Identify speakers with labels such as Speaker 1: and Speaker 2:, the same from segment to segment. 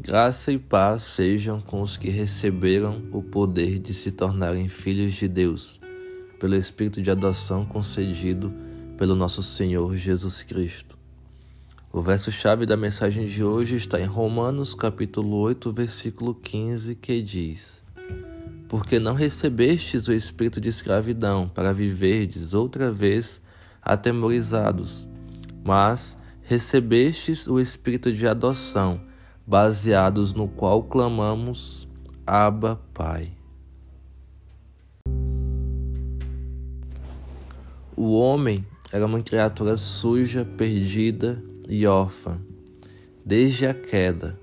Speaker 1: Graça e paz sejam com os que receberam o poder de se tornarem filhos de Deus, pelo Espírito de adoção concedido pelo nosso Senhor Jesus Cristo. O verso-chave da mensagem de hoje está em Romanos capítulo 8, versículo 15, que diz: Porque não recebestes o espírito de escravidão para viverdes outra vez atemorizados, mas recebestes o espírito de adoção, baseados no qual clamamos Abba, Pai. O homem era uma criatura suja, perdida e órfã. Desde a queda,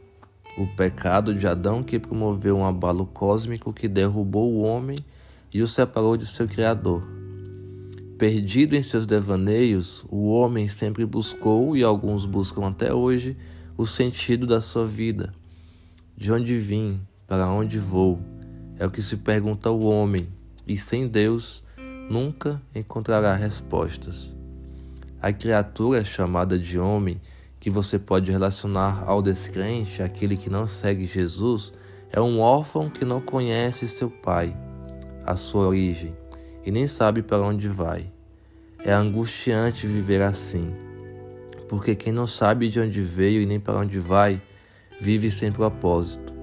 Speaker 1: o pecado de Adão que promoveu um abalo cósmico que derrubou o homem e o separou de seu Criador. Perdido em seus devaneios, o homem sempre buscou, e alguns buscam até hoje, o sentido da sua vida. De onde vim, para onde vou, é o que se pergunta o homem, e sem Deus nunca encontrará respostas. A criatura chamada de homem, que você pode relacionar ao descrente, aquele que não segue Jesus, é um órfão que não conhece seu pai, a sua origem, e nem sabe para onde vai. É angustiante viver assim porque quem não sabe de onde veio e nem para onde vai, vive sem propósito.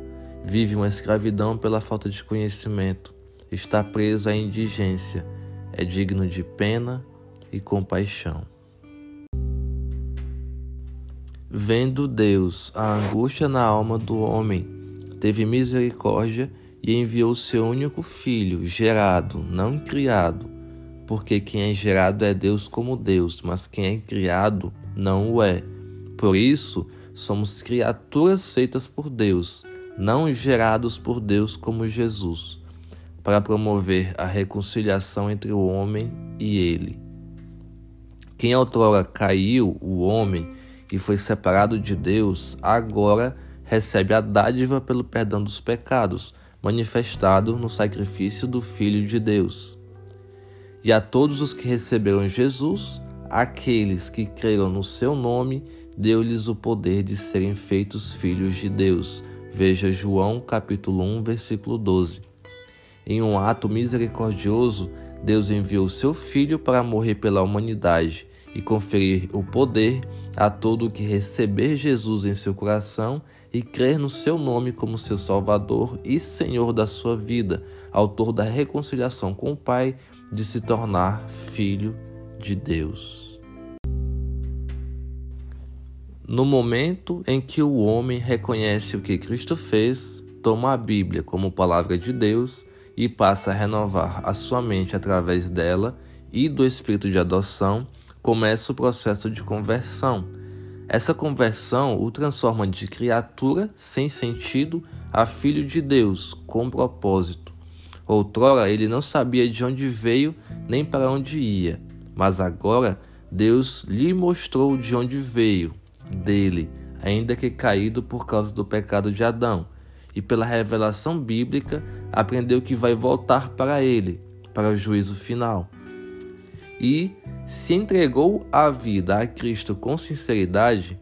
Speaker 1: Vive uma escravidão pela falta de conhecimento, está preso à indigência, é digno de pena e compaixão. Vendo Deus a angústia na alma do homem, teve misericórdia e enviou seu único filho, gerado, não criado, porque quem é gerado é Deus como Deus, mas quem é criado não o é. Por isso, somos criaturas feitas por Deus, não gerados por Deus como Jesus, para promover a reconciliação entre o homem e ele. Quem outrora caiu, o homem, e foi separado de Deus, agora recebe a dádiva pelo perdão dos pecados, manifestado no sacrifício do Filho de Deus. E a todos os que receberam Jesus, aqueles que creram no seu nome, deu-lhes o poder de serem feitos filhos de Deus. Veja João capítulo 1, versículo 12. Em um ato misericordioso, Deus enviou seu Filho para morrer pela humanidade e conferir o poder a todo que receber Jesus em seu coração e crer no seu nome como seu Salvador e Senhor da sua vida, autor da reconciliação com o Pai, de se tornar filho de Deus. No momento em que o homem reconhece o que Cristo fez, toma a Bíblia como palavra de Deus e passa a renovar a sua mente através dela e do espírito de adoção, começa o processo de conversão. Essa conversão o transforma de criatura sem sentido a filho de Deus com propósito. Outrora ele não sabia de onde veio nem para onde ia, mas agora Deus lhe mostrou de onde veio, dele, ainda que caído por causa do pecado de Adão, e pela revelação bíblica aprendeu que vai voltar para ele, para o juízo final. E se entregou a vida a Cristo com sinceridade,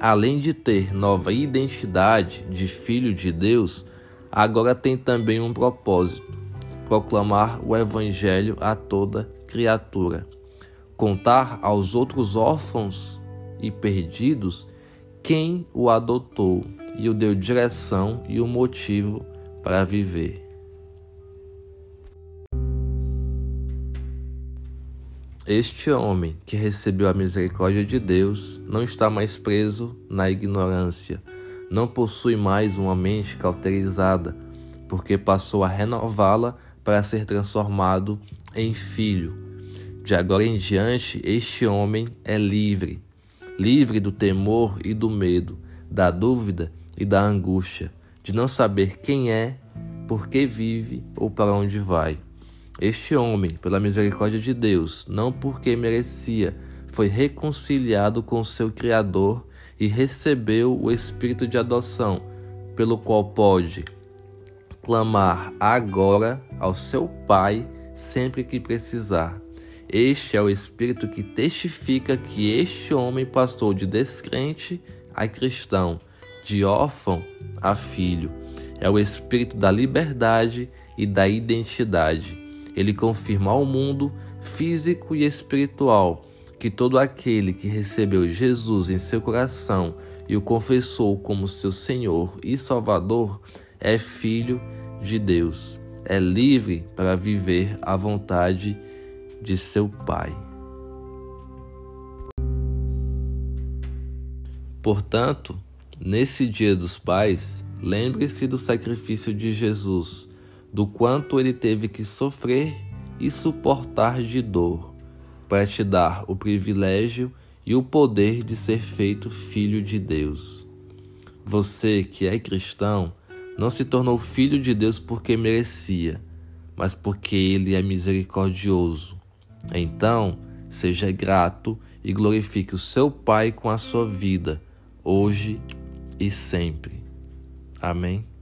Speaker 1: além de ter nova identidade de filho de Deus, agora tem também um propósito: proclamar o Evangelho a toda criatura, contar aos outros órfãos e perdidos quem o adotou e o deu direção e o motivo para viver. Este homem que recebeu a misericórdia de Deus não está mais preso na ignorância, não possui mais uma mente cauterizada, porque passou a renová-la para ser transformado em filho. De agora em diante, este homem é livre, livre do temor e do medo, da dúvida e da angústia, de não saber quem é, por que vive ou para onde vai. Este homem, pela misericórdia de Deus, não porque merecia, foi reconciliado com seu Criador e recebeu o Espírito de adoção, pelo qual pode clamar agora ao seu Pai sempre que precisar. Este é o Espírito que testifica que este homem passou de descrente a cristão, de órfão a filho. É o espírito da liberdade e da identidade. Ele confirma ao mundo físico e espiritual que todo aquele que recebeu Jesus em seu coração e o confessou como seu Senhor e Salvador é filho de Deus, é livre para viver a vontade de seu Pai. Portanto, nesse Dia dos Pais, lembre-se do sacrifício de Jesus, do quanto ele teve que sofrer e suportar de dor para te dar o privilégio e o poder de ser feito filho de Deus. Você que é cristão não se tornou filho de Deus porque merecia, mas porque ele é misericordioso. Então, seja grato e glorifique o seu Pai com a sua vida, hoje e sempre. Amém.